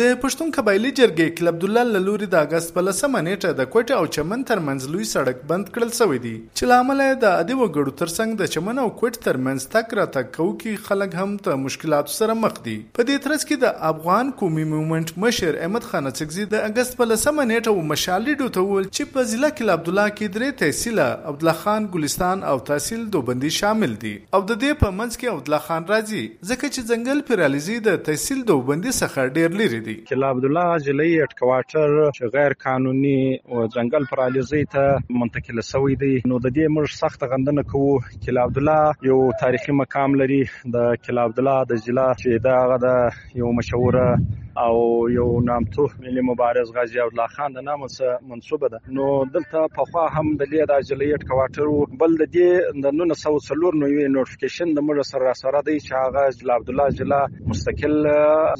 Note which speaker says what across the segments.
Speaker 1: د پښتون قبایلی جرګې کل عبد الله لوري د اگست په لسمه نیټه د کوټه او چمن ترمنځ لوی سړک بند کړل شوی دی، چې لامل د ادي وګړو ترڅنګ د چمن او کوټ ترمنځ تک را تک کوکي خلک هم ته مشکلات سره مخ دي. په دې ترڅ کې د افغان قومي موومېنټ مشر احمد خان چغزي د اگست په لسمه نیټه و مشالې ډو ته ول چې په ضلع کې عبد الله کې درې تحصیل عبد الله خان ګلستان او تحصیل دوبندي شامل دي. او د دې په منځ کې عبد الله خان راځي، ځکه چې ځنګل پیرالیزي د تحصیل دوبندي څخه ډیر لري دي
Speaker 2: کلا عبد الله جلی اټکواټر چې غیر قانوني او ځنګل پرالیزي ته منتقل شوی دی. نو د دې موږ سخت غندنه کوو کلا عبد الله یو تاریخي مقام لري. د کلا عبد الله د ضلع چې دا د یو مشهوره او یو نامتو ملي مبارز غازی عبد الله خان د نامه سره منسوبه ده. نو دلته په خوا هم د لې د جلیت کوارټر بل د دې د 904 نو نوټیفیکیشن د مر سره سره دی چې هغه عبد الله جلا مستقل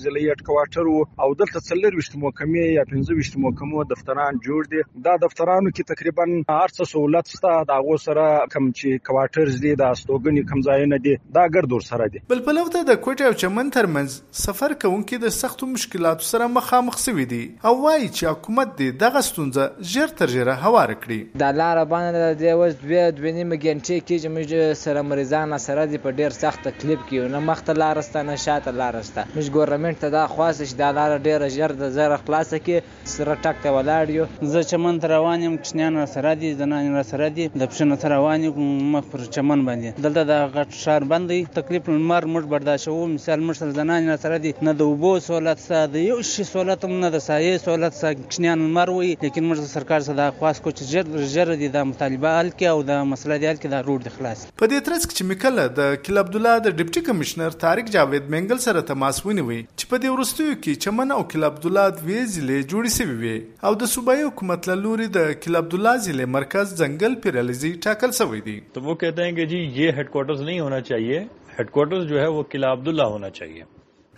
Speaker 2: جلیت کوارټر او دلته څلور وشت محکمې یا پنځه وشت محکمو دفتران جوړ دي. دا دفترانو کې تقریباً هر څه سہولت شته. دا غو سره کم چې کوارټرز دي د استوګنی کم ځایونه دي. دا ګردور سره دي.
Speaker 1: بل په لوته د کوټه او چمن ترمنځ سفر کوونکې د سختو مشکلاتو سره مخامخ شوي دي. او وایي چې حکومت دې دغه ستونزه ژر تر ژره هوار کړي.
Speaker 3: د لار باندې د اوس دوه دوه نیمه ګنټې کې چې موږ سره مریضان سره دي په ډیر سخت تکلیف کې نه مخته لار سته نه شاته لار سته موږ ګورنمنت ته دا خواست چې د لار ډیر ژر د زره خلاص کې، سره ټک ته ولاړ یو.
Speaker 4: زه چمن تر روان یم کښنیان سره دي، زنان را سره دي. د پښنه تر روان یم مخ پر چمن باندې. دلته د غټ شهر باندې تکلیف مر موږ برداشت وو. مثال موږ سره زنان سره دي. نه د وبو سہولت سره د یو شي سہولت هم نه، د سایه سہولت سره کښنیان مر وي لیکن موږ سرکار سره د خواست کو چې ژر ژر دي د مطالبه حل کې او د مسله دی حل کې د روډ خلاص
Speaker 1: په دې ترڅ کې چې میکله د کل عبد الله د ډیپټي کمشنر طارق جاوید منګل سره تماس ونیوي چې په دې ورستیو کې چمن او کل عبدالله الله د جوړې سوي وې. او د صوبایي حکومت له لوري د کل عبدالله ضلع مرکز ځنګل پیرالیزي ټاکل شوی دی.
Speaker 5: تو وہ کہتے ہیں کہ جی یہ ہیڈ کوارٹرز نہیں ہونا چاہیے. ہیڈ کوارٹرز جو ہے وہ قلعہ عبداللہ ہونا چاہیے.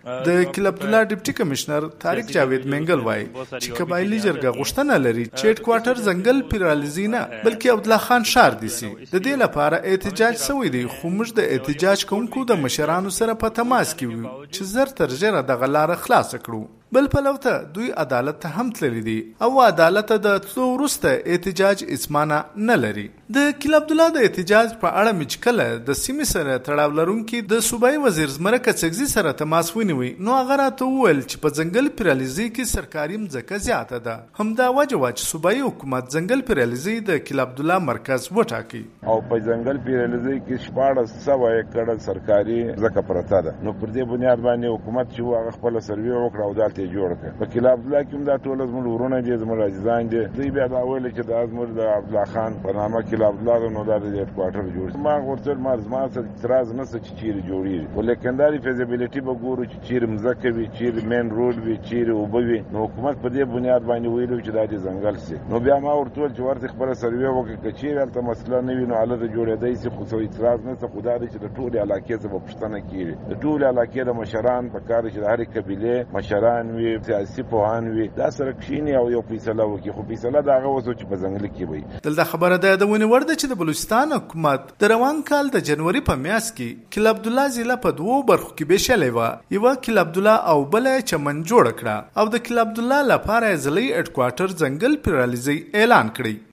Speaker 1: د کل عبد الله ډیپټي کمشنر طارق جاوید منګل وای چې قبایلی جرګه غوښتنه لري چې هډ کوارټر ځنګل پیرالیزي نه بلکې عبد الله خان شار دي سي د دې لپاره احتجاج شوی دی خو موږ د احتجاج کوونکو د مشرانو سره په تماس کې وو چې زر تر ژره د غلار خلاص کړو. بل پلوته دوی عدالت ته هم تللی دي او عدالت د تلو ورسته احتجاج اسمانه نه لري. د کل عبد الله د احتجاج په اړه مچکله د سیمې سره تړاو لرونکي د صوبای وزیر زمرکه څګزي سره تماس ونیوي نو هغه راته وویل چې په ځنګل پیرالیزي کې سرکاري مځکه زیاته ده. همدا وجه وا چې صوبای حکومت ځنګل پیرالیزي د کل عبد الله مرکز وټاکي.
Speaker 6: او په ځنګل پیرالیزي کې شپاړه سوه ایکړه سرکاري ځکه پرته ده. نو پر دې بنیاد باندې حکومت چې هغه خپل سروي وکړه او دالته دلته جوړ کړ په کله عبد الله کې دا ټول زموږ ورونه دي، زموږ عزیزان دي. دوی بیا دا ویل چې دا زموږ د عبد الله خان، په نامه کې عبد الله نو دا د هډ کوارټر جوړ ما ورته ما زما سره اعتراض نه څه چې چیرې جوړیږي. ولیکن دا فیزیبিলিټي به ګورو چې چیرې مزکه وي، چیرې مین روډ وي، چیرې وبوي نو حکومت په دې بنیاد باندې ویلو چې دا د ځنګل سي نو بیا ما ورته چې ورته خبره سروي وکړه چې چیرې البته مسله نه وي، نو الته جوړېدای سي خو څه اعتراض نه څه خدای دې چې د ټول علاقې څخه پښتنه کیږي. د ټول علاقې د مشران په کار چې د هرې قبيله مشران وي سیاسي پوهان وي. دا سره کښینی او یو فیصله وکړي. خو فیصله دا هغه وسو چې په ځنګل کې وي.
Speaker 1: دلته خبره ده د ونی ورده چې د بلوچستان حکومت د روان کال د جنوري په میاس کې کل عبد الله ضلع په دوو برخو کې بشلې و یو کل عبد الله او بل چمن جوړ کړه. او د کل عبد الله لپاره ځلې اډ کوارټر ځنګل پیرالیزي اعلان کړی.